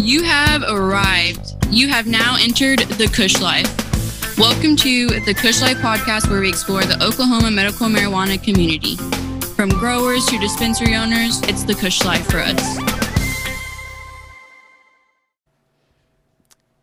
You have arrived. You have now entered the Kush Life. Welcome to the Kush Life podcast, where we explore the Oklahoma medical marijuana community. From growers to dispensary owners, it's the Kush Life for us.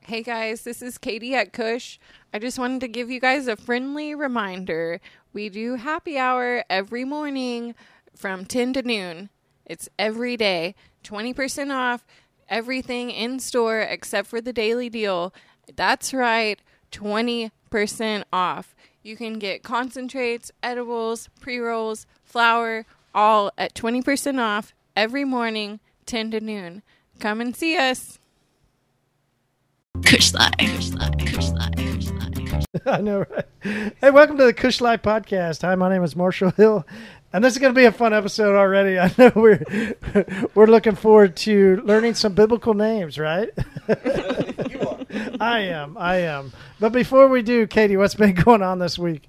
Hey guys, this is Katie at Kush. I just wanted to give you guys a friendly reminder. We do happy hour every morning from 10 to noon. It's every day, 20% off everything in store except for the daily deal. That's right, 20% off. You can get concentrates, edibles, pre rolls, flour, all at 20% off every morning, 10 to noon. Come and see us. Kush Life. Kush Life. Kush Life. Kush Life. I know, right? Hey, welcome to the Kush Life Podcast. Hi, my name is Marshall Hill, and this is going to be a fun episode already. I know we're we're looking forward to learning some biblical names, right? I am, I am. But before we do, Katie, what's been going on this week?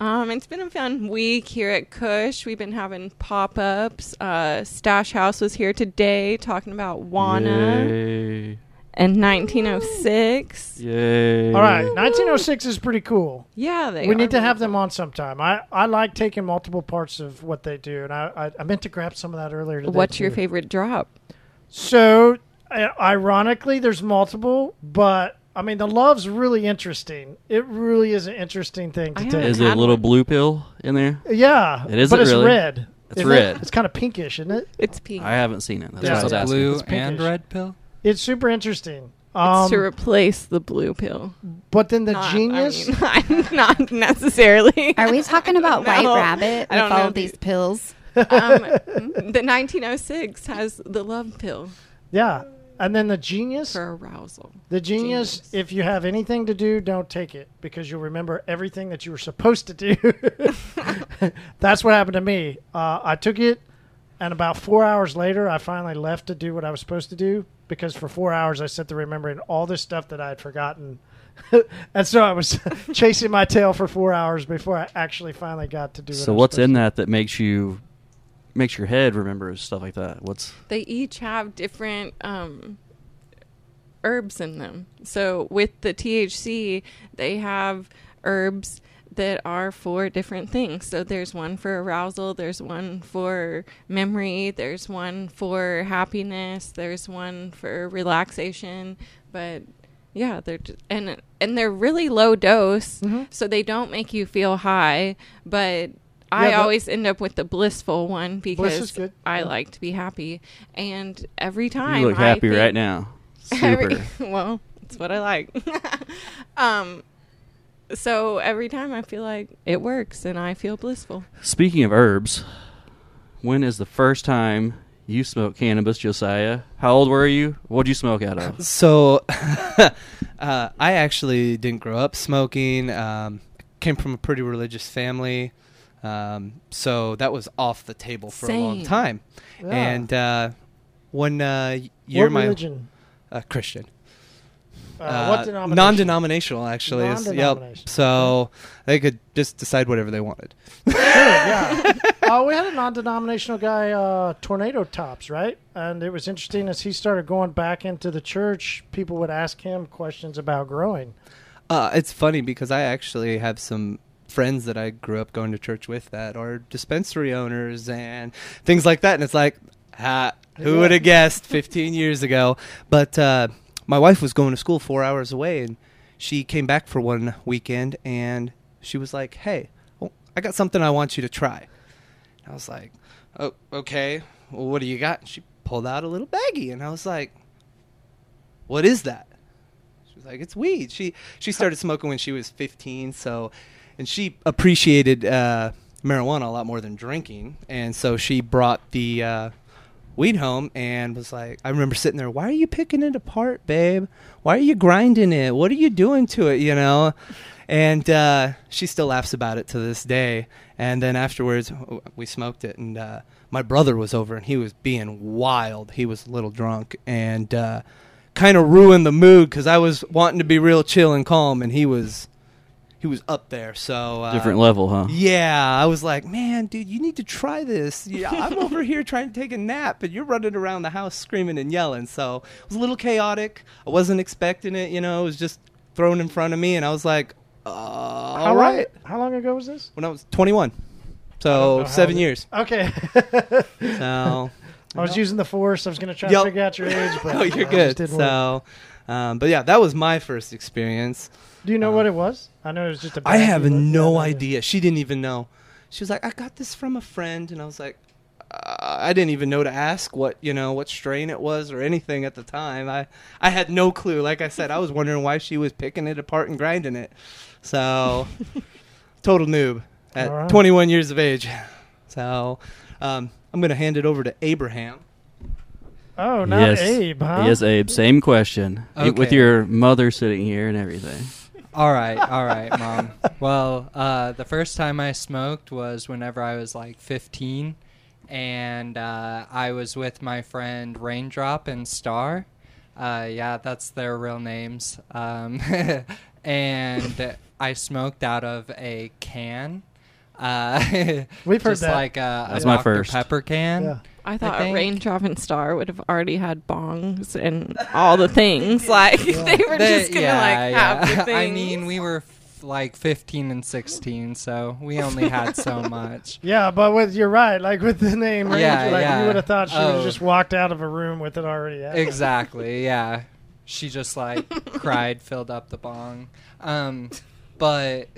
Um, it's been a fun week here at Kush. We've been having pop ups. Uh, Stash House was here today talking about Wana Yay. And 1906. Yay. All right, 1906 is pretty cool. Yeah, they we are need to really have them on sometime. I, I like taking multiple parts of what they do, and I, I, I meant to grab some of that earlier today. What's your too. favorite drop? So, uh, ironically, there's multiple, but I mean, the love's really interesting. It really is an interesting thing to I take. Is it a little one. blue pill in there? Yeah, It isn't but it's really. red. It's Isn't it? red. It's kind of pinkish, isn't it? It's pink. I haven't seen it. That's Yeah. what I was It's asking. blue It's and red pill. It's super interesting. it's Um, to replace the blue pill. but then the Not- genius. I mean, not necessarily. Are we talking about White No, Rabbit I don't all know of these pills? um, the 1906 has the love pill yeah, and then the genius. for arousal. The genius, Genius. if you have anything to do, don't take it because you'll remember everything that you were supposed to do. That's what happened to me. Uh, I took it, and about four hours later, I finally left to do what I was supposed to do because for four hours I sat there remembering all this stuff that I had forgotten. and so I was chasing my tail for four hours before I actually finally got to do it. So what's in that that makes you makes your head remember stuff like that? What's They each have different um, herbs in them. So with the THC, they have herbs that are for different things. So there's one for arousal, there's one for memory, there's one for happiness, there's one for relaxation, but yeah, they're just, and and they're really low dose, so they don't make you feel high, but I Yeah, but- always end up with the blissful one because is good. I Yeah. like to be happy, and every time you look I happy think- right now. Every- Super. well, it's what I like. um, so every time I feel like it works and I feel blissful. Speaking of herbs, when is the first time you smoked cannabis, Josiah? How old were you? What'd you smoke out of? So, uh, I actually didn't grow up smoking. Um, came from a pretty religious family, um, so that was off the table for a long time. Yeah. And uh, one uh, year, what my religion? uh, Christian. Uh, what denomination? Non-denominational, actually. is- Non-denominational. Yep. So they could just decide whatever they wanted. Sure, yeah. uh, we had a non-denominational guy, uh, Tornado Tops, right? And it was interesting as he started going back into the church, people would ask him questions about growing. Uh, it's funny because I actually have some friends that I grew up going to church with that are dispensary owners and things like that. And it's like, ha, who would have guessed 15 years ago? But uh, my wife was going to school four hours away, and she came back for one weekend, and she was like, "Hey, well, I got something I want you to try." I was like, "Oh, okay. Well, what do you got?" And she pulled out a little baggie, and I was like, "What is that?" She was like, "It's weed." She she started smoking when she was 15, so and she appreciated uh, marijuana a lot more than drinking, and so she brought the uh, weed home and was like, I remember sitting there, why are you picking it apart, babe? Why are you grinding it? What are you doing to it? You know. And uh, she still laughs about it to this day. And then afterwards, we smoked it, and uh, my brother was over, and he was being wild. He was a little drunk, and uh, kind of ruined the mood because I was wanting to be real chill and calm, and he was he was up there. So uh, Different level, huh? Yeah, I was like, man, dude, you need to try this. Yeah, I'm over here trying to take a nap, but you're running around the house screaming and yelling. So it was a little chaotic. I wasn't expecting it. You know, it was just thrown in front of me, and I was like, uh, How all long? right. How long ago was this? When I was 21, so seven the- years. Okay. So I was using the force. I was going to try Yup. to figure out your age, but oh, you're it good. just didn't work. So, um, but yeah, that was my first experience. Do you know uh, what it was? I know it was just a. I have but- no yeah, idea. She didn't even know. She was like, "I got this from a friend," and I was like, uh, "I didn't even know to ask what you know what strain it was or anything at the time. I I had no clue. Like I said, I was wondering why she was picking it apart and grinding it. So, total noob at All right. 21 years of age. So, um, I'm gonna hand it over to Abraham. Oh, not yes. Abe, huh? Yes, Abe. Same question. Y- With your mother sitting here and everything. All right, all right, mom. Well, uh, the first time I smoked was whenever I was like 15, and uh, I was with my friend Raindrop and Star. Uh, yeah, that's their real names. Um, and I smoked out of a can. Uh, We've heard just that. like a, a That's my Dr. first. Pepper can. Yeah. I thought think- Raindrop and Star would have already had bongs and all the things. Like they were They- just gonna like have the things. I mean, we were f- like 15 and 16, so we only had so much. Yeah, but with you're right. Like with the name Ranger, Yeah, like yeah. you would have thought she would have Oh. just walked out of a room with it already. out. exactly. Yeah, she just like cried, filled up the bong. Um, but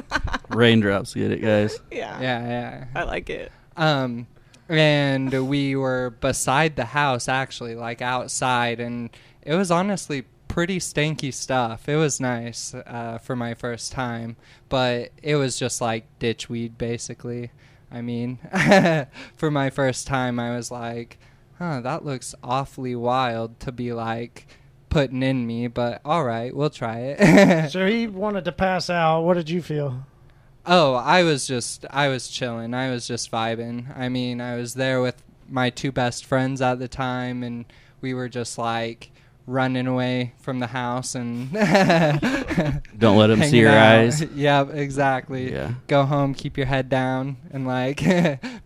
Raindrops, get it, guys? yeah, yeah, yeah. I like it. Um, and we were beside the house, actually, like outside, and it was honestly pretty stanky stuff. It was nice uh, for my first time, but it was just like ditch weed, basically. I mean, for my first time, I was like, huh, that looks awfully wild to be like putting in me, but all right, we'll try it. So he wanted to pass out. What did you feel? Oh, I was just I was chilling. I was just vibing. I mean, I was there with my two best friends at the time and we were just like running away from the house and Don't let 'em see your out. eyes. Yeah, exactly. Yeah. Go home, keep your head down and like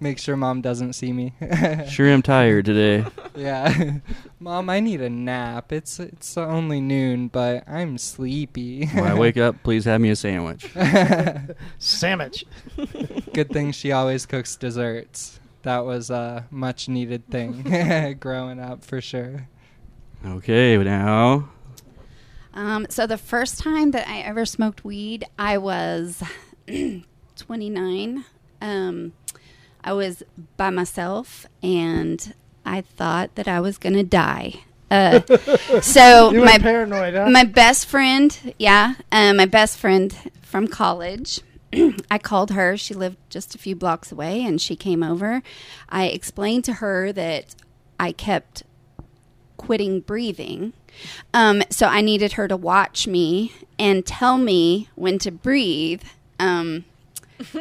make sure mom doesn't see me. Sure I'm tired today. yeah. mom, I need a nap. It's it's only noon, but I'm sleepy. When I wake up, please have me a sandwich. Sandwich. Good thing she always cooks desserts. That was a much needed thing growing up for sure. Okay, now Um, so the first time that I ever smoked weed, I was 29. Um, I was by myself, and I thought that I was gonna die. Uh, so my paranoid, huh? my best friend, yeah, uh, my best friend from college. I called her. She lived just a few blocks away, and she came over. I explained to her that I kept quitting breathing. Um, so I needed her to watch me and tell me when to breathe. Um,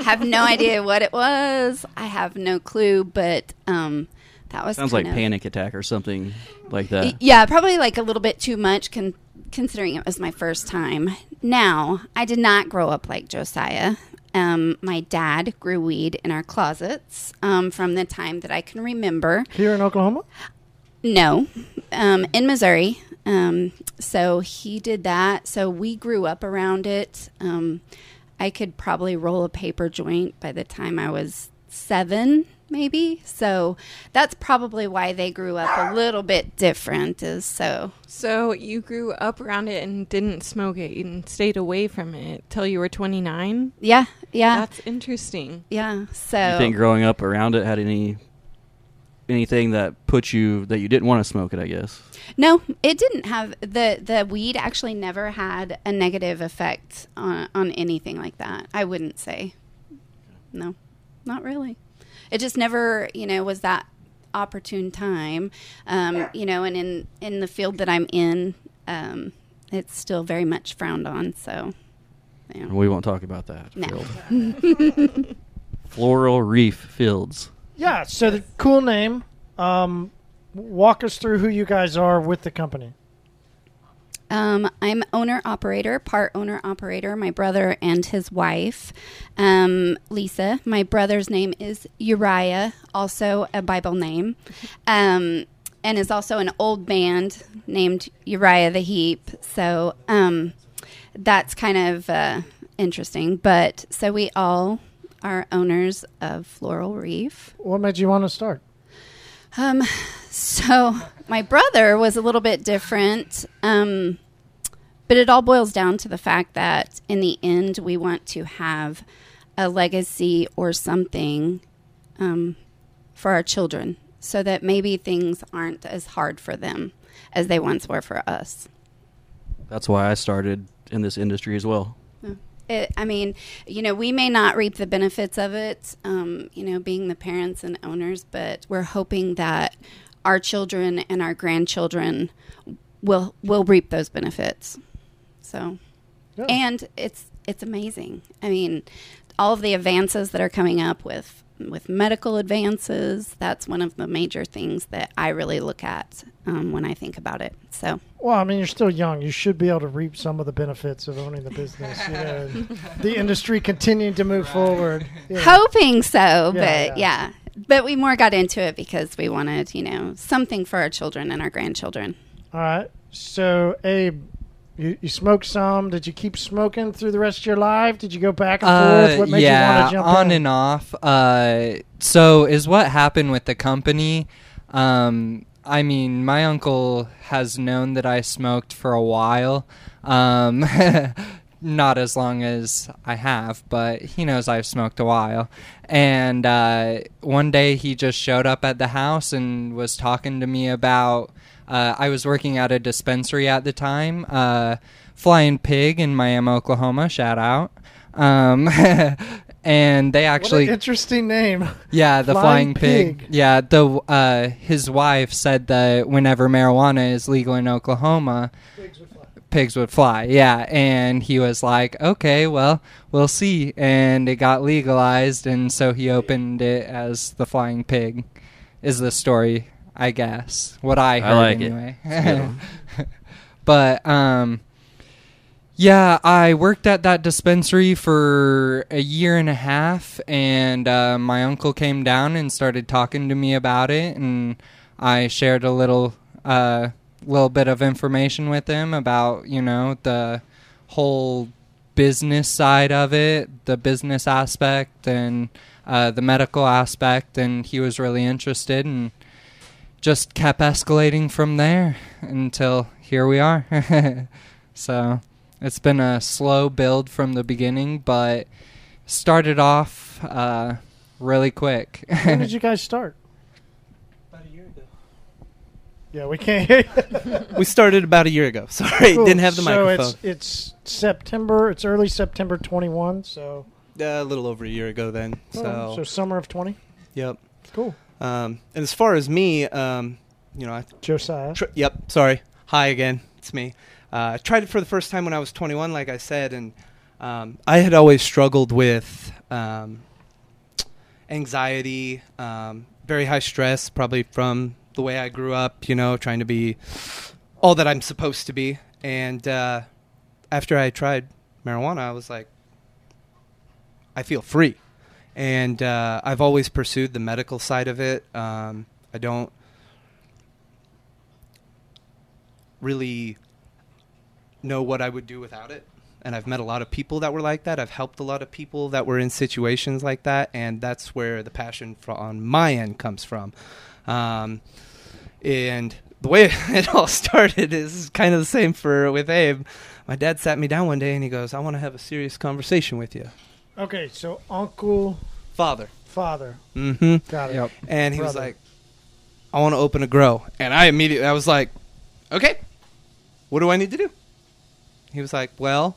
have no idea what it was. I have no clue, but um, that was sounds like of- panic attack or something like that. Yeah, probably like a little bit too much con- considering it was my first time. Now, I did not grow up like Josiah. Um, my dad grew weed in our closets um, from the time that I can remember. Here in Oklahoma? No, um, in Missouri. Um, so he did that. So we grew up around it. Um, I could probably roll a paper joint by the time I was seven, maybe. So that's probably why they grew up a little bit different. Is so So you grew up around it and didn't smoke it and stayed away from it till you were 29? yeah, yeah, That's interesting. yeah. So You think growing up around it had any anything that put you that you didn't want to smoke it? I guess. No, it didn't have the the weed actually never had a negative effect on on anything like that. I wouldn't say. No, not really. It just never, you know, was that opportune time. Um, you know, and in in the field that I'm in, um, it's still very much frowned on. So, yeah. We won't talk about that. No. field. Floral Reef Fields. Yeah, so the cool name. Um, walk us through who you guys are with the company. Um, I'm owner operator, part owner operator. My brother and his wife, um, Lisa. My brother's name is Uriah, also a Bible name, um, and is also an old band named Uriah the Heep. So um, that's kind of uh, interesting. But so we all are owners of Floral Reef. What made you want to start? Um, so my brother was a little bit different. Um, but it all boils down to the fact that in the end, we want to have a legacy or something um, for our children so that maybe things aren't as hard for them as they once were for us. That's why I started in this industry as well. It, I mean, you know, we may not reap the benefits of it, um, you know, being the parents and owners, but we're hoping that our children and our grandchildren will will reap those benefits. So, Yeah. and it's it's amazing. I mean, all of the advances that are coming up with with medical advances. That's one of the major things that I really look at um, when I think about it. So, Well, I mean, you're still young. You should be able to reap some of the benefits of owning the business. You know, the industry continuing to move forward. you know. hoping so, but yeah. yeah. But we more got into it because we wanted, you know, something for our children and our grandchildren. All right. So, Abe, you, you smoked some. Did you keep smoking through the rest of your life? Did you go back and forth? Uh, What made yeah, you want to jump on in? and off. Uh, so is what happened with the company. Um, I mean, my uncle has known that I smoked for a while. Um, not as long as I have, but he knows I've smoked a while. And uh, one day he just showed up at the house and was talking to me about. Uh, I was working at a dispensary at the time, uh, Flying Pig in Miami, Oklahoma. Shout out. Um, and they What actually an interesting name. yeah, the Flying flying, pig. pig. Yeah, the uh, his wife said that whenever marijuana is legal in Oklahoma, pigs would fly. Yeah, and he was like, "Okay, well, we'll see." And it got legalized, and so he opened it as the Flying Pig. Is the story, I guess. What I heard like anyway. It's a good one. but um yeah, I worked at that dispensary for a year and a half, and uh, my uncle came down and started talking to me about it, and I shared a little, uh, little bit of information with him about you know the whole business side of it, the business aspect, and uh, the medical aspect, and he was really interested, and just kept escalating from there until here we are. so it's been a slow build from the beginning, but started off uh, really quick. when did you guys start? About a year ago. Yeah, we can't hear you. We started about a year ago. Sorry, Cool. didn't have the so microphone. it's it's September. It's early September 21. So Uh, a little over a year ago then. So, oh, so summer of 20. yep. Cool. Um, and as far as me, um, you know, I Josiah. Tr- yep. Sorry. Hi again. It's me. Uh, I tried it for the first time when I was 21, like I said, and um, I had always struggled with um, anxiety, um, very high stress, probably from the way I grew up. You know, trying to be all that I'm supposed to be. And uh, after I tried marijuana, I was like, I feel free. And uh, I've always pursued the medical side of it. Um, I don't really know what I would do without it. And I've met a lot of people that were like that. I've helped a lot of people that were in situations like that, and that's where the passion fro- on my end comes from. Um, and the way it all started is kind of the same for with Abe. My dad sat me down one day and he goes, "I want to have a serious conversation with you, Okay, so uncle, father." father. Mm-hmm. Got it. Yep. And he was Brother. like, I want to open a grow. And I immediately, I was like, okay, what do I need to do? He was like, well,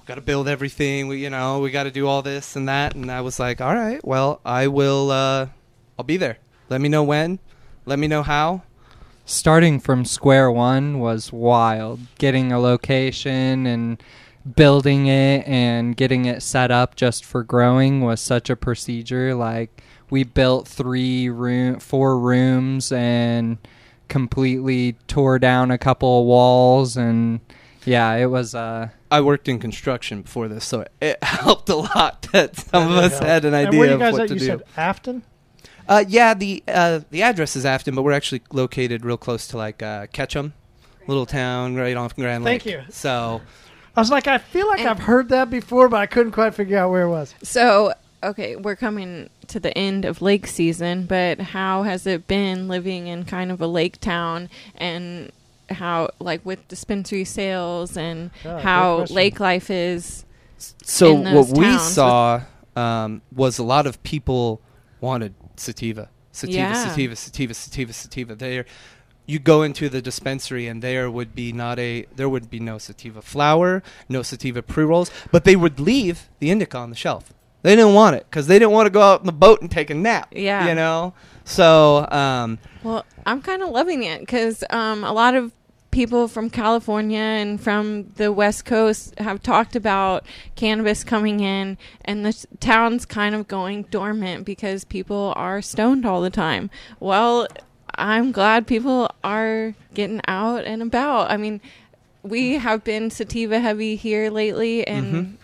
we got to build everything. We, you know, we got to do all this and that. And I was like, all right, well, I will, uh, I'll be there. Let me know when. Let me know how. Starting from square one was wild. Getting a location and building it and getting it set up just for growing was such a procedure. Like we built three room, four rooms, and completely tore down a couple of walls and yeah, it was uh I worked in construction before this, so it helped a lot that some of us helped. had an And idea where you of what at? to You do. said Afton. Uh, yeah, the uh, the address is Afton, but we're actually located real close to like uh, Ketchum, little town right off Grand Lake. Thank you. So I was like, I feel like And- I've heard that before, but I couldn't quite figure out where it was. So, okay, we're coming to the end of lake season, but how has it been living in kind of a lake town and how, like, with dispensary sales and Yeah, how lake life is? so in what those we towns saw um, was a lot of people wanted sativa, sativa, Yeah. sativa, sativa, sativa, sativa. There, you go into the dispensary and there would be not a there would be no sativa flower, no sativa pre rolls, but they would leave the indica on the shelf. They didn't want it because they didn't want to go out in the boat and take a nap. Yeah. you know. So um, Well, I'm kind of loving it because um, a lot of people from California and from the West Coast have talked about cannabis coming in, and the town's kind of going dormant because people are stoned all the time. Well, I'm glad people are getting out and about. I mean, we have been sativa heavy here lately, and. Mm-hmm.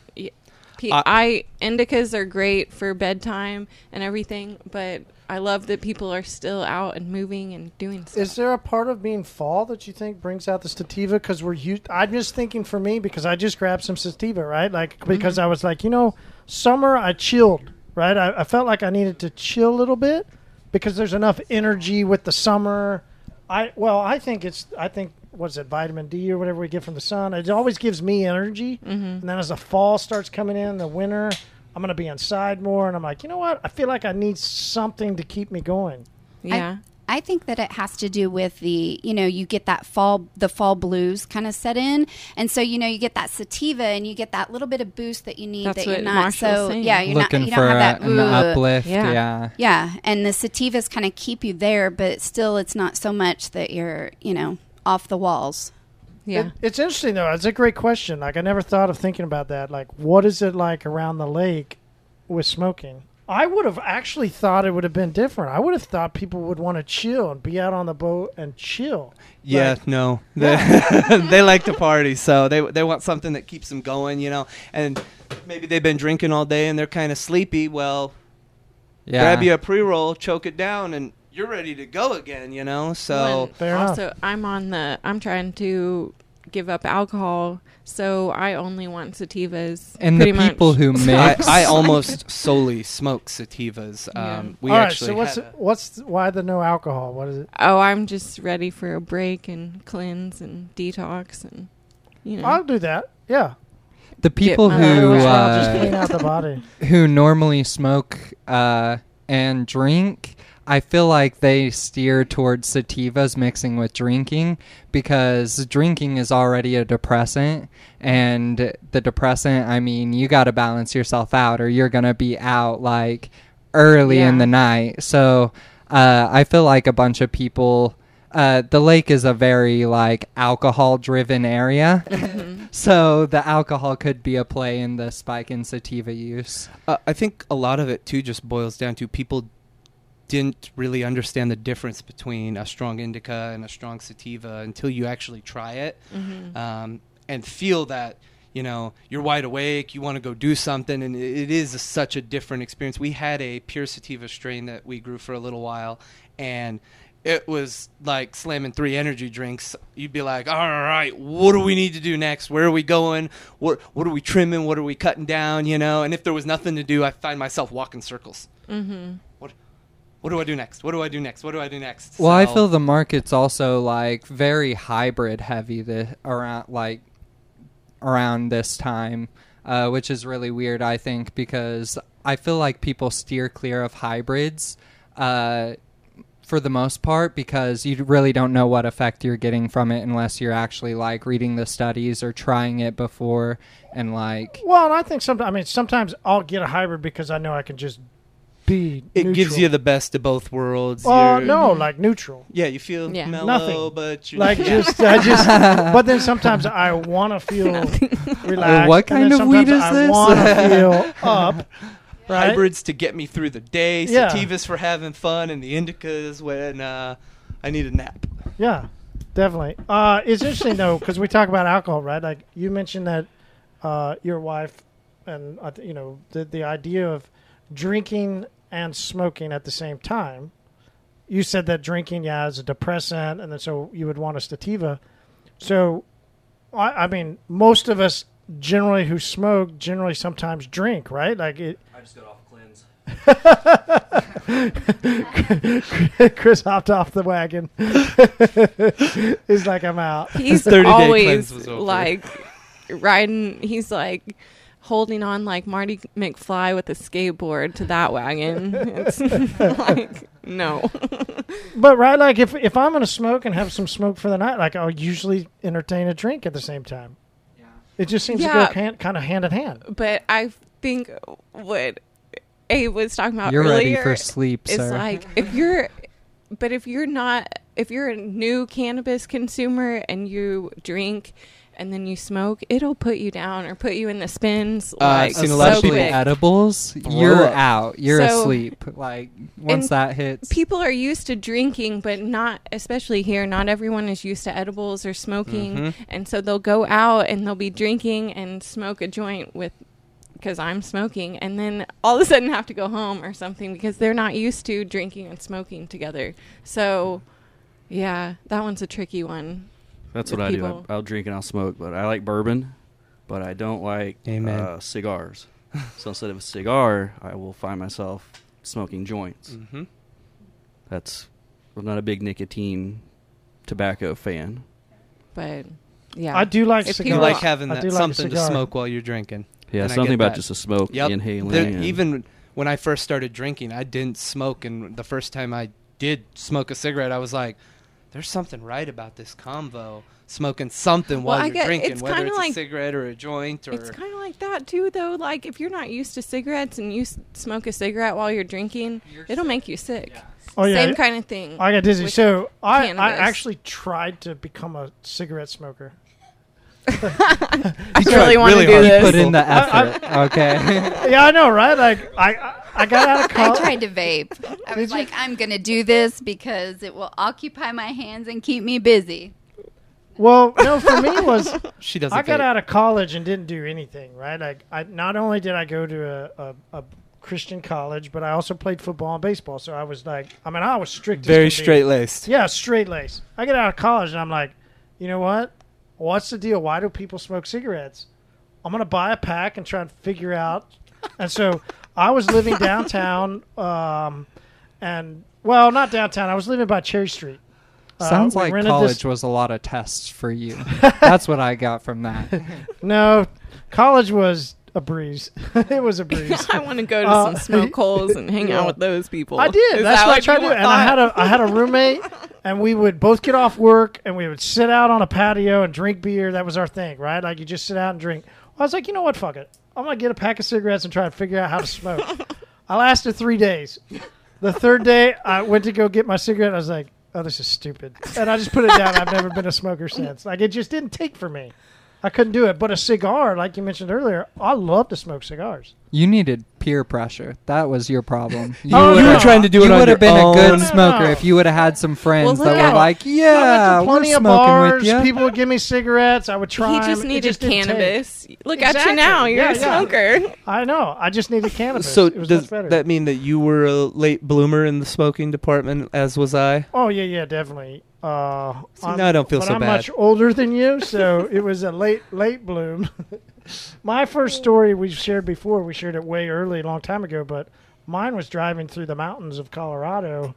Uh, I indicas are great for bedtime and everything, but I love that people are still out and moving and doing stuff. Is there a part of being fall that you think brings out the sativa? Because we're used. I'm just thinking for me because I just grabbed some sativa, right? Like mm-hmm. because I was like, you know, summer I chilled, right? I, I felt like I needed to chill a little bit because there's enough energy with the summer. I well, I think it's I think what's it vitamin D or whatever we get from the sun. It always gives me energy, mm-hmm. and then as the fall starts coming in, the winter. I'm gonna be inside more, and I'm like, you know what? I feel like I need something to keep me going. yeah. I think that it has to do with the, you know, you get that fall, the fall blues kind of set in, and so you know you get that sativa and you get that little bit of boost that you need That's that you're not Marshall's so saying. yeah you're looking not you for don't have a- that an uplift. Yeah. yeah. Yeah, and the sativas kind of keep you there, but still it's not so much that you're you know off the walls. yeah. It- it's interesting though. It's a great question. Like I never thought of thinking about that. Like, what is it like around the lake with smoking? I would have actually thought it would have been different. I would have thought people would want to chill and be out on the boat and chill. Yeah, Like, no, they, they like to party, so they they want something that keeps them going, you know. And maybe they've been drinking all day and they're kind of sleepy. Well, Yeah. grab you a pre roll, choke it down, and you're ready to go again, you know. So And also, I'm on the. I'm trying to give up alcohol, so I only want sativas. and the pretty much. people who I, mix I almost solely smoke sativas. Yeah. Um, we All right. actually So what's a- what's why the no alcohol? What is it? Oh, I'm just ready for a break and cleanse and detox and you know. I'll do that. Yeah. the people my who life. Just uh, out the body. who normally smoke uh, and drink, I feel like they steer towards sativas mixing with drinking because drinking is already a depressant, and the depressant, I mean, you got to balance yourself out, or you're gonna be out like early in the night. So uh, I feel like a bunch of people. Uh, the lake is a very like alcohol driven area so the alcohol could be a play in the spike in sativa use Uh, I think a lot of it too just boils down to people didn't really understand the difference between a strong indica and a strong sativa until you actually try it Mm-hmm. um, and feel that you know you're wide awake you want to go do something and it, is such a different experience we had a pure sativa strain that we grew for a little while and it was like slamming three energy drinks. You'd be like, "All right, what do we need to do next? Where are we going? What what are we trimming? What are we cutting down? You know?" And if there was nothing to do, I find myself walking circles. mm-hmm. What what do I do next? What do I do next? What do I do next? well i feel the market's also like very hybrid heavy the around like around this time uh, which is really weird i think because i feel like people steer clear of hybrids uh, for the most part because you really don't know what effect you're getting from it unless you're actually like reading the studies or trying it before and like Well, and I think sometimes. I mean, sometimes I'll get a hybrid because I know I can just be. it gives you the best of both worlds. Oh You're- no, like neutral. Yeah, you feel Yeah. mellow, Nothing. but you're Like yeah. just, I just. But then sometimes I want to feel relaxed. what kind of weed sometimes is I this? want to feel up. Right. hybrids to get me through the day, Yeah. sativas for having fun, and the indicas when uh, I need a nap. Yeah, definitely. Uh, it's interesting though because we talk about alcohol, right? Like you mentioned that uh, your wife and uh, you know the the idea of drinking and smoking at the same time. You said that drinking, yeah, is a depressant, and then so you would want a sativa. So, I, I mean, most of us generally who smoke generally sometimes drink, right? Like it, I just got off cleanse. Chris hopped off the wagon. He's like, I'm out. He's 30 always cleanse was like riding. He's like holding on like Marty McFly with a skateboard to that wagon. It's like no. But right, like if if I'm gonna smoke and have some smoke for the night, like I'll usually entertain a drink at the same time. Yeah. It just seems Yeah. to go hand, kind of hand in hand. but I think what Abe was talking about You're ready for sleep, is sir. like if you're, but if you're not, if you're a new cannabis consumer and you drink and then you smoke, it'll put you down or put you in the spins. Uh, I've like seen a lot of so people- quick. edibles, you're up. out. You're So- asleep. Like once that hits, people are used to drinking, but not, especially here, not everyone is used to edibles or smoking. Mhm. And so they'll go out and they'll be drinking and smoke a joint with, because I'm smoking, and then all of a sudden have to go home or something because they're not used to drinking and smoking together. So, yeah, that one's a tricky one. That's what I people. do. I, I'll drink and I'll smoke, but I like bourbon, but I don't like Amen. Uh, cigars. so instead of a cigar, I will find myself smoking joints. Mm-hmm. That's I'm not a big nicotine tobacco fan. But, yeah. I do like If cigars. You like having that do like something to smoke while you're drinking. Yeah, And something about that. just a smoke, Yep. inhaling. There- even when I first started drinking, I didn't smoke, and the first time I did smoke a cigarette, I was like, "There's something right about this convo." Smoking something Well, while I you're get- drinking, it's whether kinda it's like- a cigarette or a joint or It's kind of like that too, though. Like if you're not used to cigarettes and you s- smoke a cigarette while you're drinking, it'll make you sick. oh yeah, Same kind of thing. I got dizzy. So I, I actually tried to become a cigarette smoker. I tried really want really to do hard. this. put in the I- effort. okay. yeah, I know, right? Like I, I, I got out of college. I college. tried to vape. I was like, I'm going to do this because it will occupy my hands and keep me busy. Well, no, for me was she doesn't. I got vape. out of college and didn't do anything, right? Like, I not only did I go to a, a, a Christian college, but I also played football and baseball. So I was like, I mean, I was strict. very can straight laced. Yeah, straight lace. I get out of college and I'm like, you know what? What's the deal? Why do people smoke cigarettes? I'm gonna buy a pack and try and figure out. And so I was living downtown, um, and well, not downtown. I was living by Cherry Street. Uh, Sounds like college this- was a lot of tests for you. That's what I got from that. No, college was a breeze. it was a breeze. I want to go to Uh, some smoke holes and hang yeah. out with those people. I did. Is That's that what I tried to do. And I had a I had a roommate, and we would both get off work, and we would sit out on a patio and drink beer. That was our thing, right? Like you just sit out and drink. I was like, you know what? Fuck it. I'm gonna get a pack of cigarettes and try to figure out how to smoke. I lasted three days. The third day, I went to go get my cigarette. I was like, oh, this is stupid, and I just put it down. I've never been a smoker since. Like it just didn't take for me. I couldn't do it. But a cigar, like you mentioned earlier, I love to smoke cigars. You needed peer pressure. That was your problem. You Oh, you were have- trying to do you it on would have your been a own. good No, no, smoker no. if you would have had some friends look that at- were like, I "Yeah, went to plenty we're of smoking bars. with you." People would give me cigarettes. I would try. He just It needed didn't cannabis. Look at you now. You're Yeah, a yeah. smoker. I know. I just needed cannabis. So it was does much that mean that you were a late bloomer in the smoking department, as was I? oh yeah, yeah, definitely. Uh, See, I'm- now I don't feel but so I'm bad. much older than you, so it was a late, late bloom. My first story we shared before. We shared it way early, a long time ago. But mine was driving through the mountains of Colorado,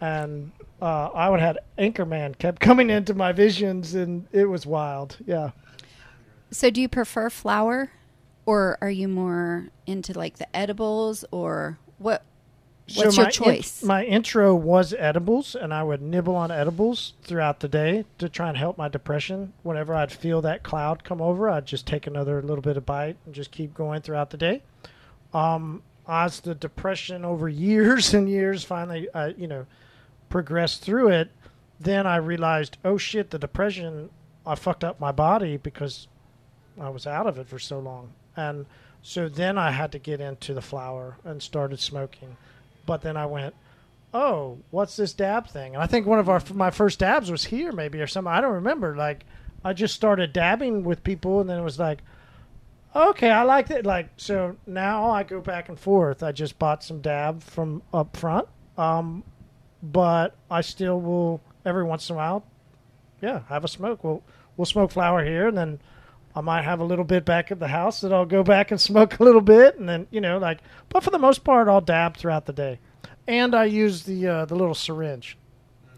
and uh, I would have Anchorman kept coming into my visions, and it was wild. Yeah. So, do you prefer flour, or are you more into like the edibles, or what? What's your my in- choice? my intro was edibles, and I would nibble on edibles throughout the day to try and help my depression. Whenever I'd feel that cloud come over, I'd just take another little bit of bite and just keep going throughout the day. Um, as the depression over years and years finally, uh, you know, progressed through it, then I realized, oh shit, the depression, I fucked up my body because I was out of it for so long. And so then I had to get into the flower and started smoking. But then I went, oh, what's this dab thing? And I think one of our my first dabs was here, maybe or something. I don't remember. Like, I just started dabbing with people, and then it was like, okay, I like it. Like, so now I go back and forth. I just bought some dab from up front, um, but I still will every once in a while, yeah, have a smoke. We'll we'll smoke flower here, and then. I might have a little bit back at the house that I'll go back and smoke a little bit, and then you know, like. But for the most part, I'll dab throughout the day, and I use the uh, the little syringe.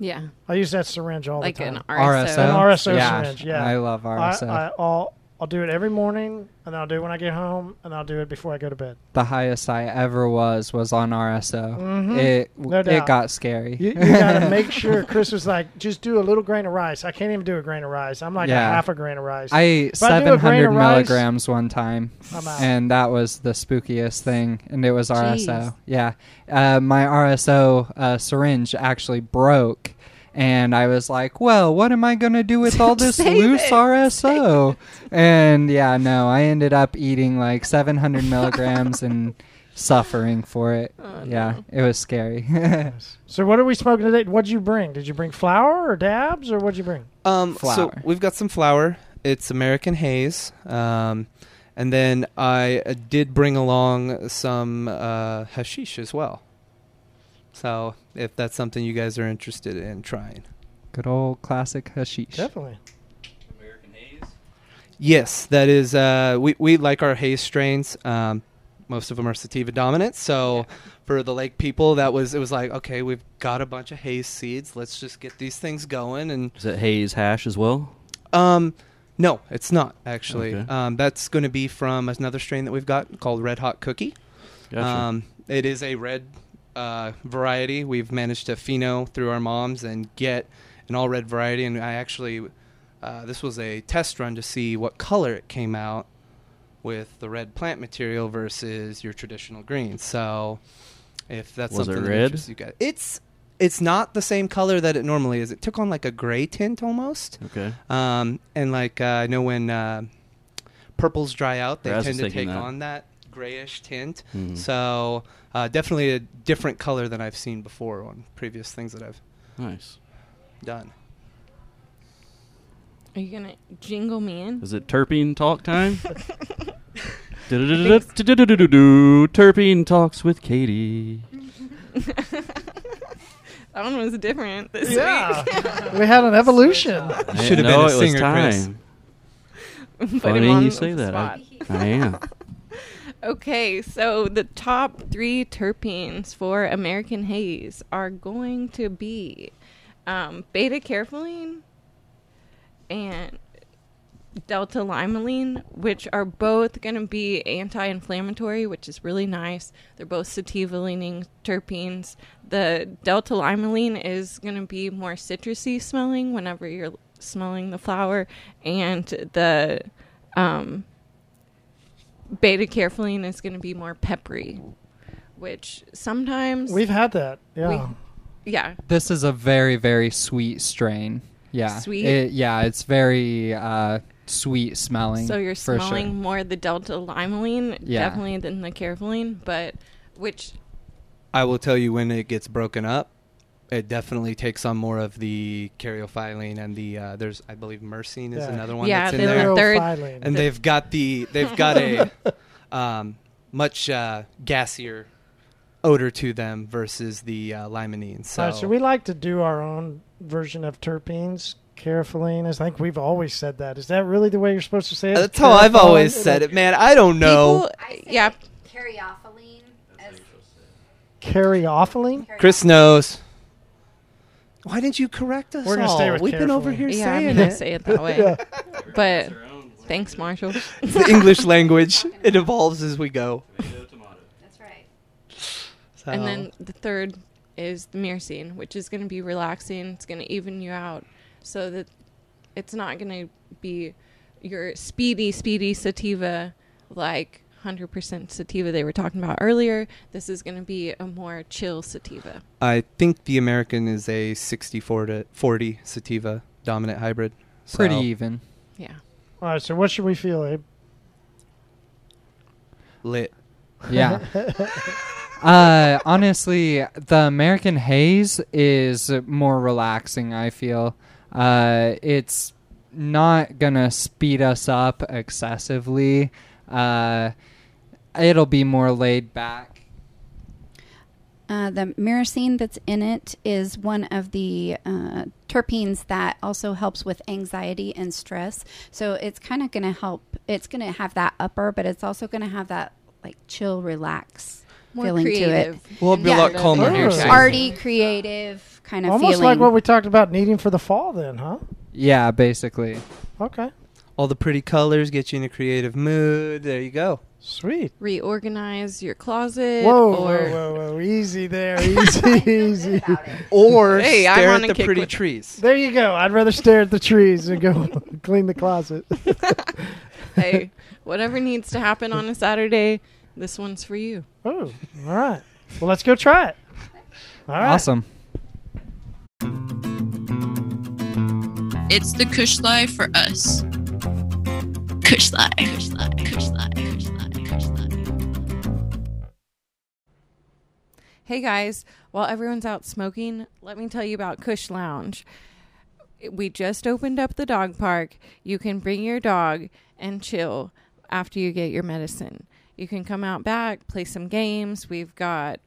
Yeah, I use that syringe all like the time. Like an RSO. RSO. An RSO yeah, syringe, yeah. I love RSO. I, I, I'll I'll do it every morning, and I'll do it when I get home, and I'll do it before I go to bed. the highest I ever was was on RSO. Mhm. It No it got scary. You, you got to make sure. Chris was like, just do a little grain of rice. I can't even do a grain of rice. I'm like Yeah. a half a grain of rice. I ate If I do a grain 700 rice- milligrams one time, and that was the spookiest thing. And it was RSO. Jeez. Yeah, uh, my RSO uh, syringe actually broke, and I was like, "Well, what am I gonna do with all this loose it. RSO?" And yeah, no, I ended up eating like 700 milligrams and suffering for it. Oh, yeah, no. it was scary. so what are we smoking today? What'd you bring? Did you bring flour or dabs, or what'd you bring? Um, so we've got some flour. It's American Haze. Um, and then I uh, did bring along some uh, hashish as well. So if that's something you guys are interested in trying. Good old classic hashish. Definitely. American Haze. Yes, that is. Uh, we we like our haze strains. Um, most of them are sativa dominant. So for the lake people, that was it was like okay, we've got a bunch of haze seeds. Let's just get these things going. And Is it Haze hash as well? um, no, it's not actually. Okay. Um, that's going to be from another strain that we've got called Red Hot Cookie. Gotcha. Um, it is a red uh, variety. We've managed to pheno through our moms and get an all red variety. And I actually, uh, this was a test run to see what color it came out with the red plant material versus your traditional green. So, if that's Was something that red? interests you guys, it's it's not the same color that it normally is. It took on like a gray tint almost. okay. Um, and like uh, I know when uh, purples dry out, they tend to take that. on that grayish tint. Mm. So uh, definitely a different color than I've seen before on previous things that I've nice done. Are you gonna jingle me in? Is it terpene talk time? Terpene talks with Katie. That one was different this yeah. week. we had an evolution. Should have been a singer, Chris. Funny you say that. I, I am. Okay, so the top three terpenes for American Haze are going to be um, beta carpholine and delta limonene, which are both going to be anti inflammatory, which is really nice. They're both sativa leaning terpenes. The delta limonene is going to be more citrusy smelling whenever you're smelling the flower, and the um, beta carpholine is going to be more peppery, which sometimes We've had that. Yeah. yeah This is a very very sweet strain. Yeah. Sweet? It, yeah, it's very uh, sweet smelling. So you're for smelling Sure. more the delta limonene Yeah. definitely than the carpholine, but which I will tell you when it gets broken up, it definitely takes on more of the caryophyllene and the uh, there's I believe myrcene is Yeah. another one Yeah, that's in there. were- third- Theophylline. and the- they've got the they've got a um, much uh, gassier odor to them versus the uh, limonene. So, All right, so we like to do our own version of terpenes. Carapholine is. I think we've always said that. Is that really the way you're supposed to say it? that's how I've always said it, man. I don't know. people, yeah, Caryophyllene. As Caryophyllene. Chris knows. Why didn't you correct us? We're gonna stay all? with We've been over carefully. here yeah, I'm saying gonna it. say it that way. Yeah. But thanks, Marshall. the English language. It evolves as we go. that's right. So. And then the third is the myrcene, which is going to be relaxing. It's going to even you out so that it's not going to be your speedy, speedy sativa like 100% sativa they were talking about earlier. This is going to be a more chill sativa. I think the American is a 64 to 40 sativa dominant hybrid. So Pretty even. Yeah. All right. So what should we feel, Abe? lit. Yeah. Uh, honestly, the American Haze is more relaxing. I feel uh, it's not gonna speed us up excessively. Uh, it'll be more laid back. Uh, the myrcene that's in it is one of the uh, terpenes that also helps with anxiety and stress. So it's kind of going to help. It's going to have that upper, but it's also going to have that like chill, relax More feeling creative. to it. We'll be a lot calmer here. Oh. soon. Arty, creative kind of Almost feeling. like what we talked about needing for the fall, then, huh? Yeah, basically. Okay, All the pretty colors get you in a creative mood. There you go. Sweet. Reorganize your closet. Whoa, or whoa, whoa, whoa! Easy there, easy, easy. Or Hey, I'm stare at the pretty with- trees. There you go. I'd rather stare at the trees and go clean the closet. hey, whatever needs to happen on a Saturday, this one's for you. Oh, all right. Well, let's go try it. All right. Awesome. It's the Kush Life for us. Kush Life, Kush Life, Kush Life, Kush Life, Hey guys, while everyone's out smoking, let me tell you about Kush Lounge. We just opened up the dog park. You can bring your dog and chill after you get your medicine. You can come out back, play some games. We've got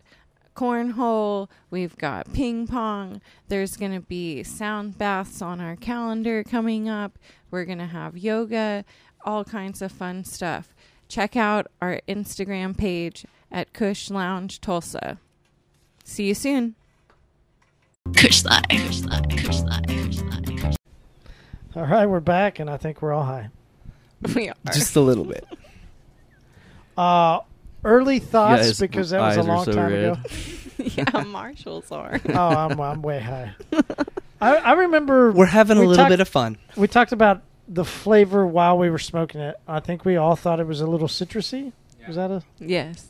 cornhole, we've got ping pong. There's going to be sound baths on our calendar coming up. We're going to have yoga, all kinds of fun stuff. Check out our Instagram page at Kush Lounge Tulsa. See you soon. All right, we're back, and I think we're all high. We are. Just a little bit. Uh, early thoughts Guys, because that was a eyes are long so time red. ago. yeah, Marshalls are. Oh, I'm, I'm way high. I, I remember We're having a We little talked- bit of fun. we talked about the flavor while we were smoking it. I think we all thought it was a little citrusy. Was that a? Yes.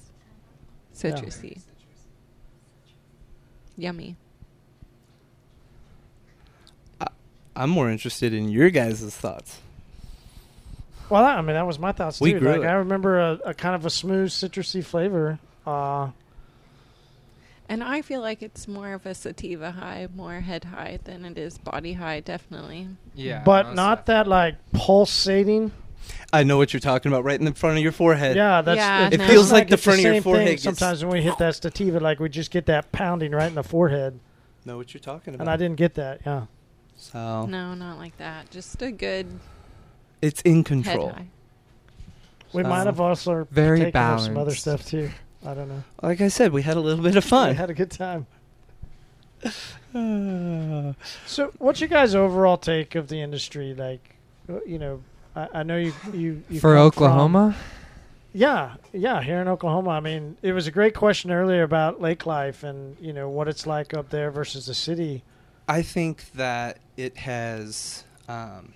Citrusy. Yummy. I'm more interested in your guys' thoughts. Well, I mean, that was my thoughts We too. grew Like, it. I remember a, a kind of a smooth citrusy flavor. Uh, And I feel like it's more of a sativa high, more head high than it is body high, definitely. Yeah. but not that like pulsating. I know what you're talking about, right in the front of your forehead. Yeah, that's Yeah, it, It feels feels like the it's front of your same forehead thing gets- Sometimes when we hit that sativa, like we just get that pounding right in the forehead, Know what you're talking about. and I didn't get that. Yeah, So No, not like that. Just a good it's in control. high. we So- might have also Very taken some other stuff too. I don't know. Like I said, we had a little bit of fun. We fun. had a good time. So, what's your guys' overall take of the industry? Like, uh, you know, I, I know you you, you For come from- Oklahoma? Yeah, yeah, here in Oklahoma. I mean, it was a great question earlier about lake life and you know what it's like up there versus the city. I think that it has um,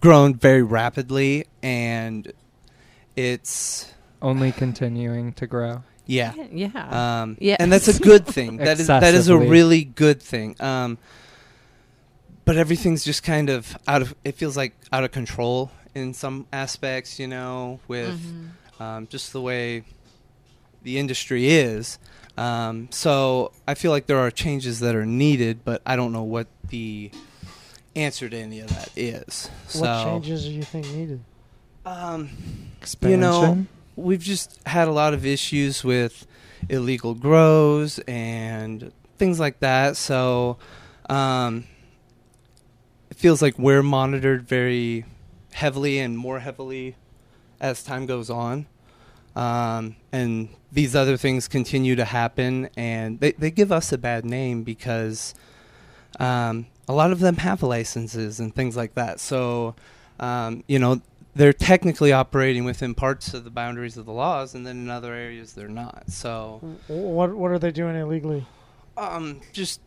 grown very rapidly, and it's Only continuing to grow. yeah. Yeah. Um, Yes. and that's a good thing. that is that is a really good thing. Um, but everything's just kind of out of. It feels like out of control in some aspects. You know, with Mhm. um, just the way the industry is. Um, so I feel like there are changes that are needed, but I don't know what the answer to any of that is. So, what changes do you think needed? Um, Expansion. you know, we've just had a lot of issues with illegal grows and things like that. So um, it feels like we're monitored very heavily and more heavily as time goes on. Um, and these other things continue to happen, and they, they give us a bad name because um, a lot of them have licenses and things like that. So, um, you know, they're technically operating within parts of the boundaries of the laws, and then in other areas they're not. So, What what are they doing illegally? um, just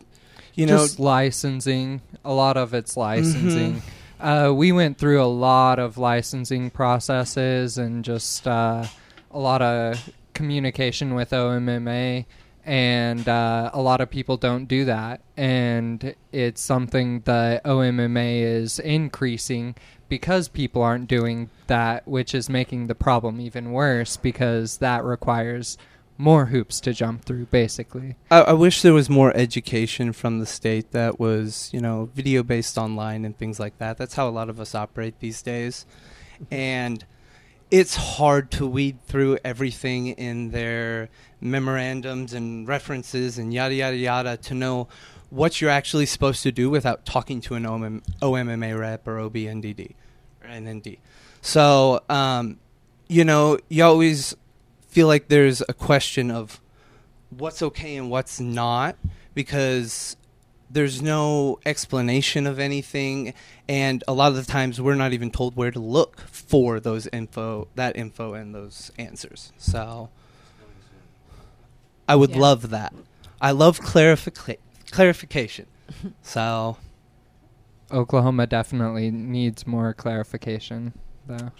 you know, just licensing. A lot of it's licensing. Uh, we went through a lot of licensing processes and just uh, a lot of communication with OMMA, and uh, a lot of people don't do that. And it's something that OMMA is increasing because people aren't doing that, which is making the problem even worse because that requires more hoops to jump through, basically. I, I wish there was more education from the state that was, you know, video based online and things like that. That's how a lot of us operate these days. And it's hard to weed through everything in their memorandums and references and yada, yada, yada to know what you're actually supposed to do without talking to an OM- OMMA rep or OBNDD or NND. So, um, you know, you always feel like there's a question of what's okay and what's not because there's no explanation of anything and a lot of the times we're not even told where to look for those info that info and those answers so i would Yeah. love that i love clarifica- clarification so Oklahoma definitely needs more clarification, though,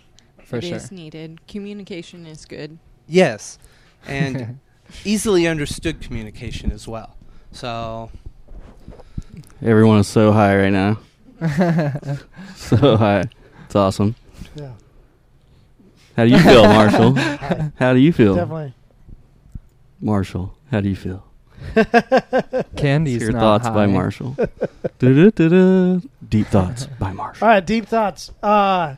for It is sure. needed. Communication is good. Yes and easily understood communication as well so Everyone is so high right now. so high. It's awesome. Yeah, How do you feel, Marshall? Hi. How do you feel, definitely. Marshall? How do you feel? Candy's Your not thoughts by. Marshall. Deep thoughts by Marshall. All right, deep thoughts. Uh,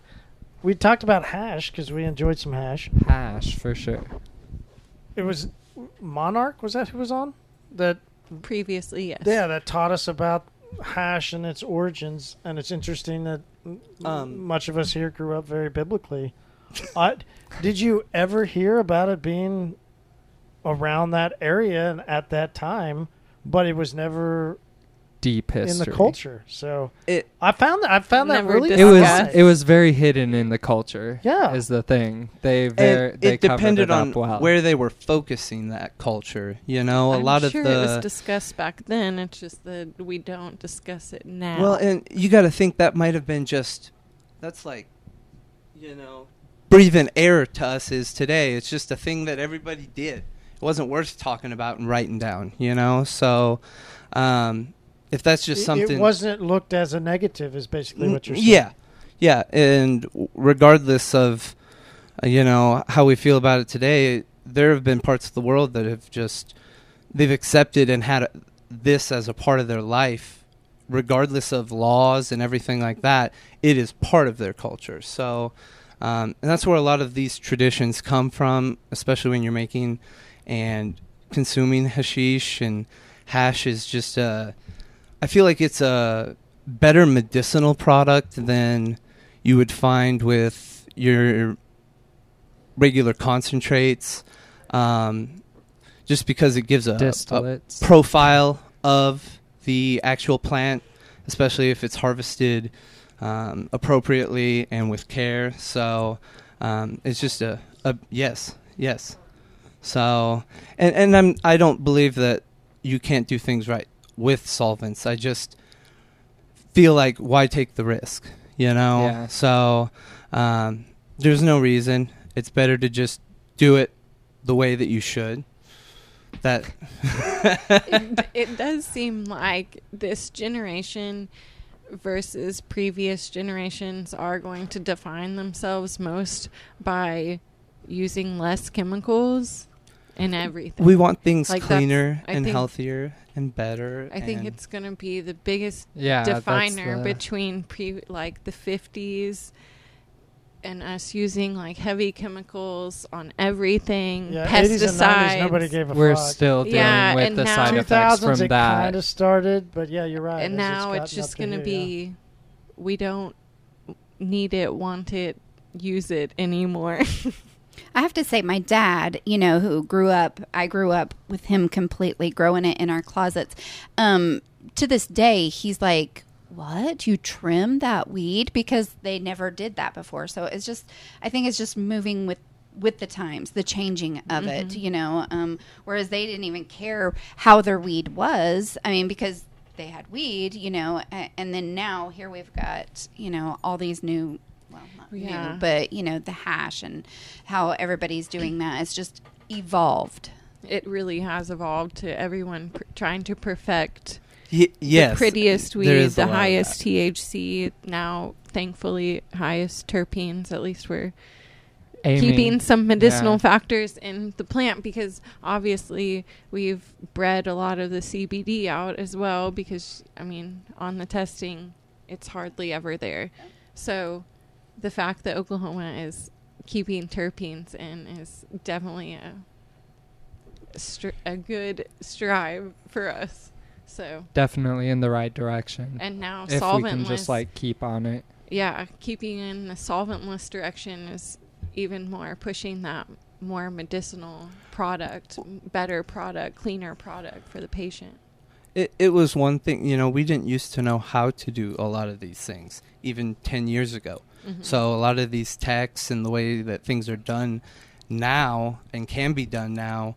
we talked about hash because we enjoyed some hash. Hash for sure. It was Monarch. Was that who was on? That Previously, yes. yeah, that taught us about hash and its origins. And it's interesting that Um, much of us here grew up very biblically. I, did you ever hear about it being around that area and at that time? But it was never Deep history. in the culture. So it I found that I found that really. It was discussed. it was very hidden in the culture. Yeah. is the thing. They very it, they it depended it on well. where they were focusing that culture you know a I'm lot sure of the it was discussed back then. It's just that we don't discuss it now. Well, and you got to think that might have been just that's like you know breathing air to us is today. It's just a thing that everybody did. It wasn't worth talking about and writing down, you know. So um, if that's just something, It wasn't looked as a negative. Is basically what you're saying. yeah, yeah, and regardless of uh, you know how we feel about it today, there have been parts of the world that have just they've accepted and had this as a part of their life, regardless of laws and everything like that. It is part of their culture. So, um, and that's where a lot of these traditions come from, especially when you're making and consuming hashish and hash is just a. I feel like it's a better medicinal product than you would find with your regular concentrates, um, just because it gives a, a profile of the actual plant, especially if it's harvested um, appropriately and with care. So um, it's just a, a yes, yes. So and and I'm I don't believe that you can't do things right with solvents. I just feel like why take the risk, you know? Yeah. So um, there's no reason. It's better to just do it the way that you should. That it, it does seem like this generation versus previous generations are going to define themselves most by using less chemicals in everything. we want things Like, cleaner and healthier and better. I think it's going to be the biggest yeah, definer the- between pre like the 50s and us using like heavy chemicals on everything, Yeah, 80s and 90s, pesticides. nobody gave a We're fuck. still dealing Yeah, with the now- side effects 2000s from it that. kind of started, but yeah, you're right. and as now it's gotten just up to going to here, yeah. be we don't need it, want it, use it anymore. I have to say, my dad, you know, who grew up, I grew up with him completely growing it in our closets. Um, to this day, he's like, What? You trim that weed? Because they never did that before. So it's just, I think it's just moving with. With the times, the changing of it, you know, um, whereas they didn't even care how their weed was. I mean, because they had weed, you know, and then now here we've got, you know, all these new, well, not Yeah. new, but you know, the hash and how everybody's doing that. It's just evolved. it really has evolved to everyone pr- trying to perfect Y- yes, the prettiest weed, the highest. THC, now thankfully highest terpenes, at least we're Amy. keeping some medicinal Yeah. factors in the plant because obviously we've bred a lot of the CBD out as well because I mean on the testing it's hardly ever there. So the fact that Oklahoma is keeping terpenes in is definitely a str- a good strive for us. So definitely in the right direction. and now if we solventless can just like keep on it. yeah, keeping in the solventless direction is even more pushing that more medicinal product, better product, cleaner product for the patient. It, it was one thing, you know, we didn't used to know how to do a lot of these things, even 10 years ago. Mhm. So a lot of these texts and the way that things are done now and can be done now,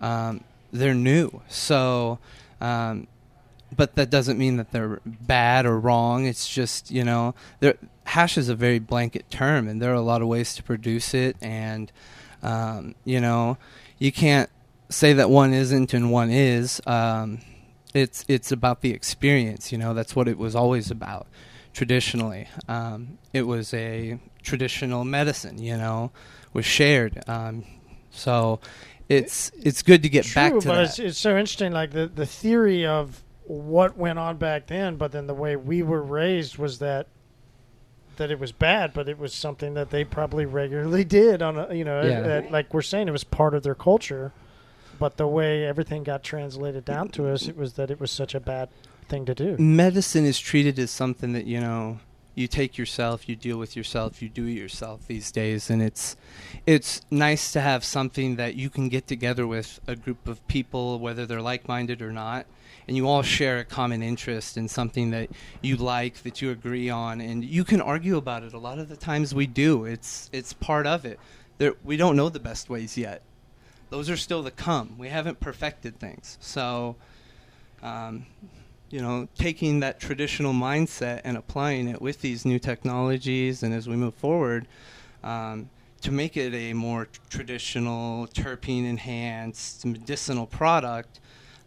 um, they're new. So, um, but that doesn't mean that they're bad or wrong. It's just you know, hash is a very blanket term, and there are a lot of ways to produce it, and um, you know, you can't say that one isn't and one is. Um, it's it's about the experience. You know, that's what it was always about traditionally. Um, it was a traditional medicine, you know, was shared. Um, so it's it's good to get True, back to but that. It's, it's so interesting. Like the the theory of what went on back then, but then the way we were raised was that that it was bad, but it was something that they probably regularly did on a you know Yeah. like we're saying it was part of their culture. But the way everything got translated down to us, it was that it was such a bad thing to do. Medicine is treated as something that you know you take yourself, you deal with yourself, you do it yourself these days, and it's it's nice to have something that you can get together with a group of people, whether they're like-minded or not, and you all share a common interest in something that you like, that you agree on, and you can argue about it. A lot of the times we do. It's it's part of it. There, we don't know the best ways yet. Those are still to come. We haven't perfected things. So, um, you know, taking that traditional mindset and applying it with these new technologies, and as we move forward, um, to make it a more traditional, terpene enhanced, medicinal product,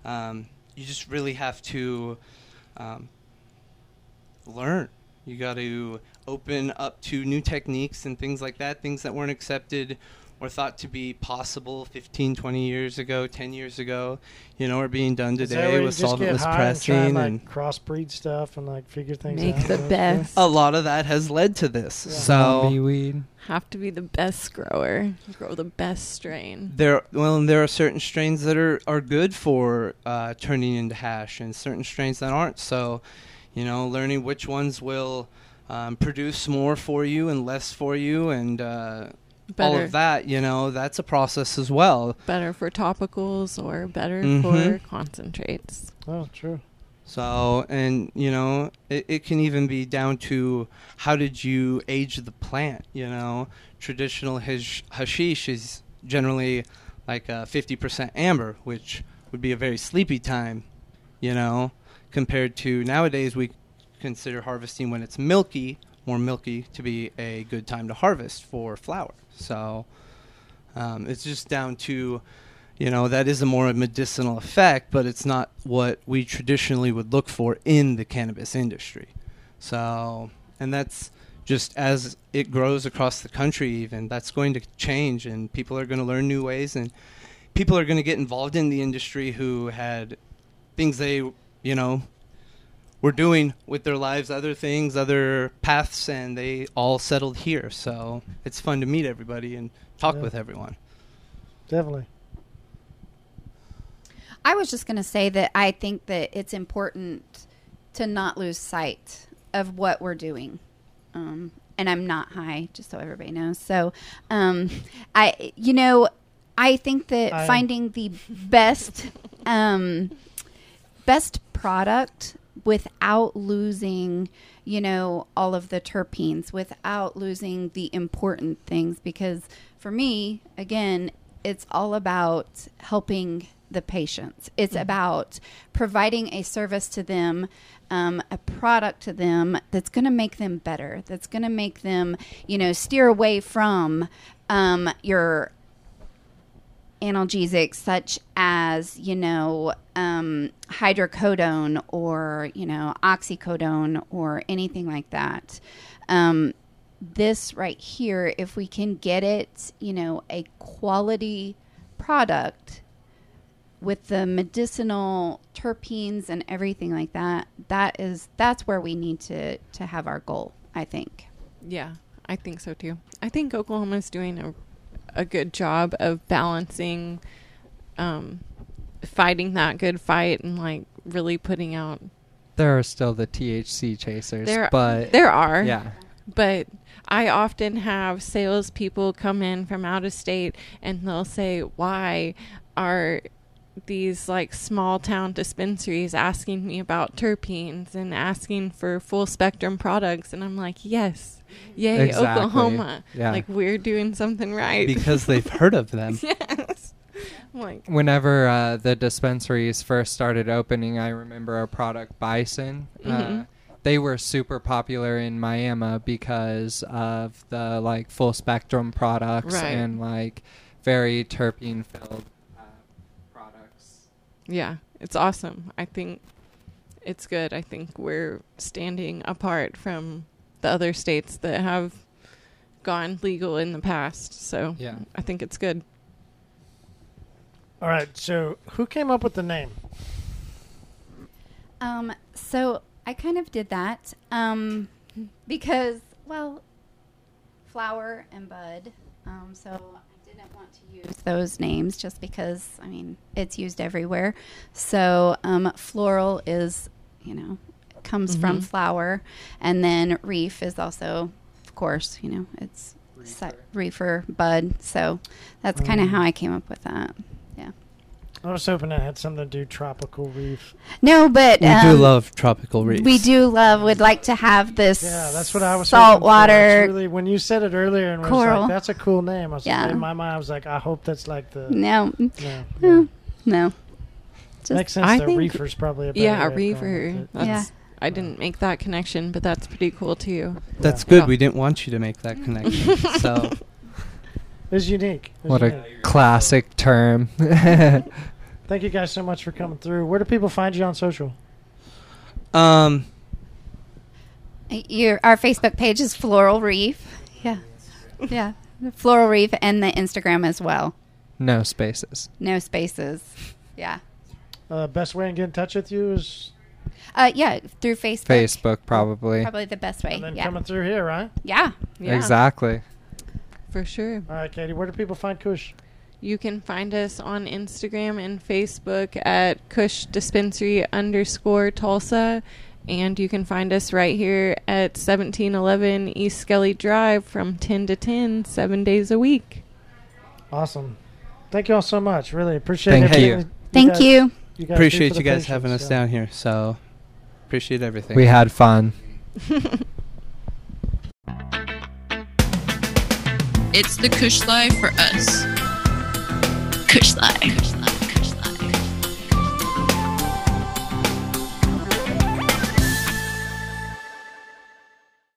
um, you just really have to um, learn. You got to open up to new techniques and things like that, things that weren't accepted or thought to be possible 15, 20 years ago, 10 years ago, you know, are being done Is that today where you with just get solventless high pressing and, and, try and like crossbreed stuff and like figure things Make out. Make the Yeah. best. a lot of that has led to this. Yeah. Zombie So weed. Have to be the best grower. Grow the best strain. there, well, and there are certain strains that are, are good for uh, turning into hash, and certain strains that aren't. So, you know, learning which ones will um, produce more for you and less for you, and uh, all of that, you know, that's a process as well. better for topicals or better Mhm. for concentrates. Oh, true. So, and you know, it, it can even be down to how did you age the plant? You know, traditional hash- hashish is generally like a 50% amber, which would be a very sleepy time, you know, compared to nowadays we consider harvesting when it's milky, more milky, to be a good time to harvest for flower. So, um, it's just down to you know that is a more medicinal effect but it's not what we traditionally would look for in the cannabis industry so and that's just as it grows across the country even that's going to change and people are going to learn new ways and people are going to get involved in the industry who had things they you know were doing with their lives other things other paths and they all settled here so it's fun to meet everybody and talk Yeah. with everyone Definitely. I was just going to say that I think that it's important to not lose sight of what we're doing. Um, and I'm not high, just so everybody knows. So, um, I, you know, I think that I am. finding the best, um, best product without losing, you know, all of the terpenes, without losing the important things. Because for me, again, it's all about helping the patients. It's about providing a service to them, um, a product to them that's going to make them better. That's going to make them, you know, steer away from um, your analgesics such as you know um, hydrocodone or you know oxycodone or anything like that um, this right here, if we can get it, you know, a quality product with the medicinal terpenes and everything like that, that is that's where we need to to have our goal, I think. Yeah, I think so too. I think oklahoma is doing a a good job of balancing um fighting that good fight and like really putting out There are still the THC chasers, there but there are. Yeah, but I often have salespeople come in from out of state and they'll say, Why are these like small town dispensaries asking me about terpenes and asking for full spectrum products? And I'm like, Yes, yay, Exactly. Oklahoma. Yeah. Like we're doing something right. because they've heard of them. yes. I'm like, whenever uh, the dispensaries first started opening, I remember a product Bison. Uh, Mhm. they were super popular in Miami because of the like full spectrum products Right. and like very terpene filled uh. Yeah, it's awesome. I think it's good. I think we're standing apart from the other states that have gone legal in the past. So Yeah. I think it's good. All right. So who came up with the name? Um, so I kind of did that um, because, well, flower and bud. Um, so I didn't want to use those names just because, I mean, it's used everywhere. So um, floral is, you know, comes from Mhm. flower, and then reef is also, of course, you know, it's si- reefer bud. So that's kind of Mm. how I came up with that. Yeah. I was hoping it had something to do tropical reef. No, but We do um, love tropical reefs. We do love. Would like to have this. Yeah, that's what I was. Salt hoping water. Really, when you said it earlier, and was Coral. like, "That's a cool name," I was Yeah. like, in my mind, I was like, "I hope that's like the." No, No, no, yeah. no. Just Makes sense. I though. think- reefer's probably a better yeah, way of going with reefer. That's, Yeah. I didn't make that connection, but that's pretty cool too. That's Yeah. good. Yeah. We didn't want you to make that connection. so It's unique. It's What a classic term. Thank you guys so much for coming through. Where do people find you on social? um Your our Facebook page is Floral Reef. Yeah, yeah, Floral Reef, and the Instagram as well. no spaces. No spaces. Yeah. Uh, best way to get in touch with you is, Uh, yeah, through Facebook. Facebook probably. Probably the best way. and then Yeah. coming through here, right? Yeah. Yeah, Exactly. for sure. All right, Katie. Where do people find Kush? You can find us on Instagram and Facebook at Kush Dispensary underscore Tulsa. And you can find us right here at 1711 East Skelly Drive from 10 to 10, seven days a week. Awesome. Thank you all so much. Really appreciate Thank everything you. that Thank guys- you. you guys appreciate you guys patients, having us so. down here. So appreciate everything. We had fun. It's the Kush Life for us. Kush Life.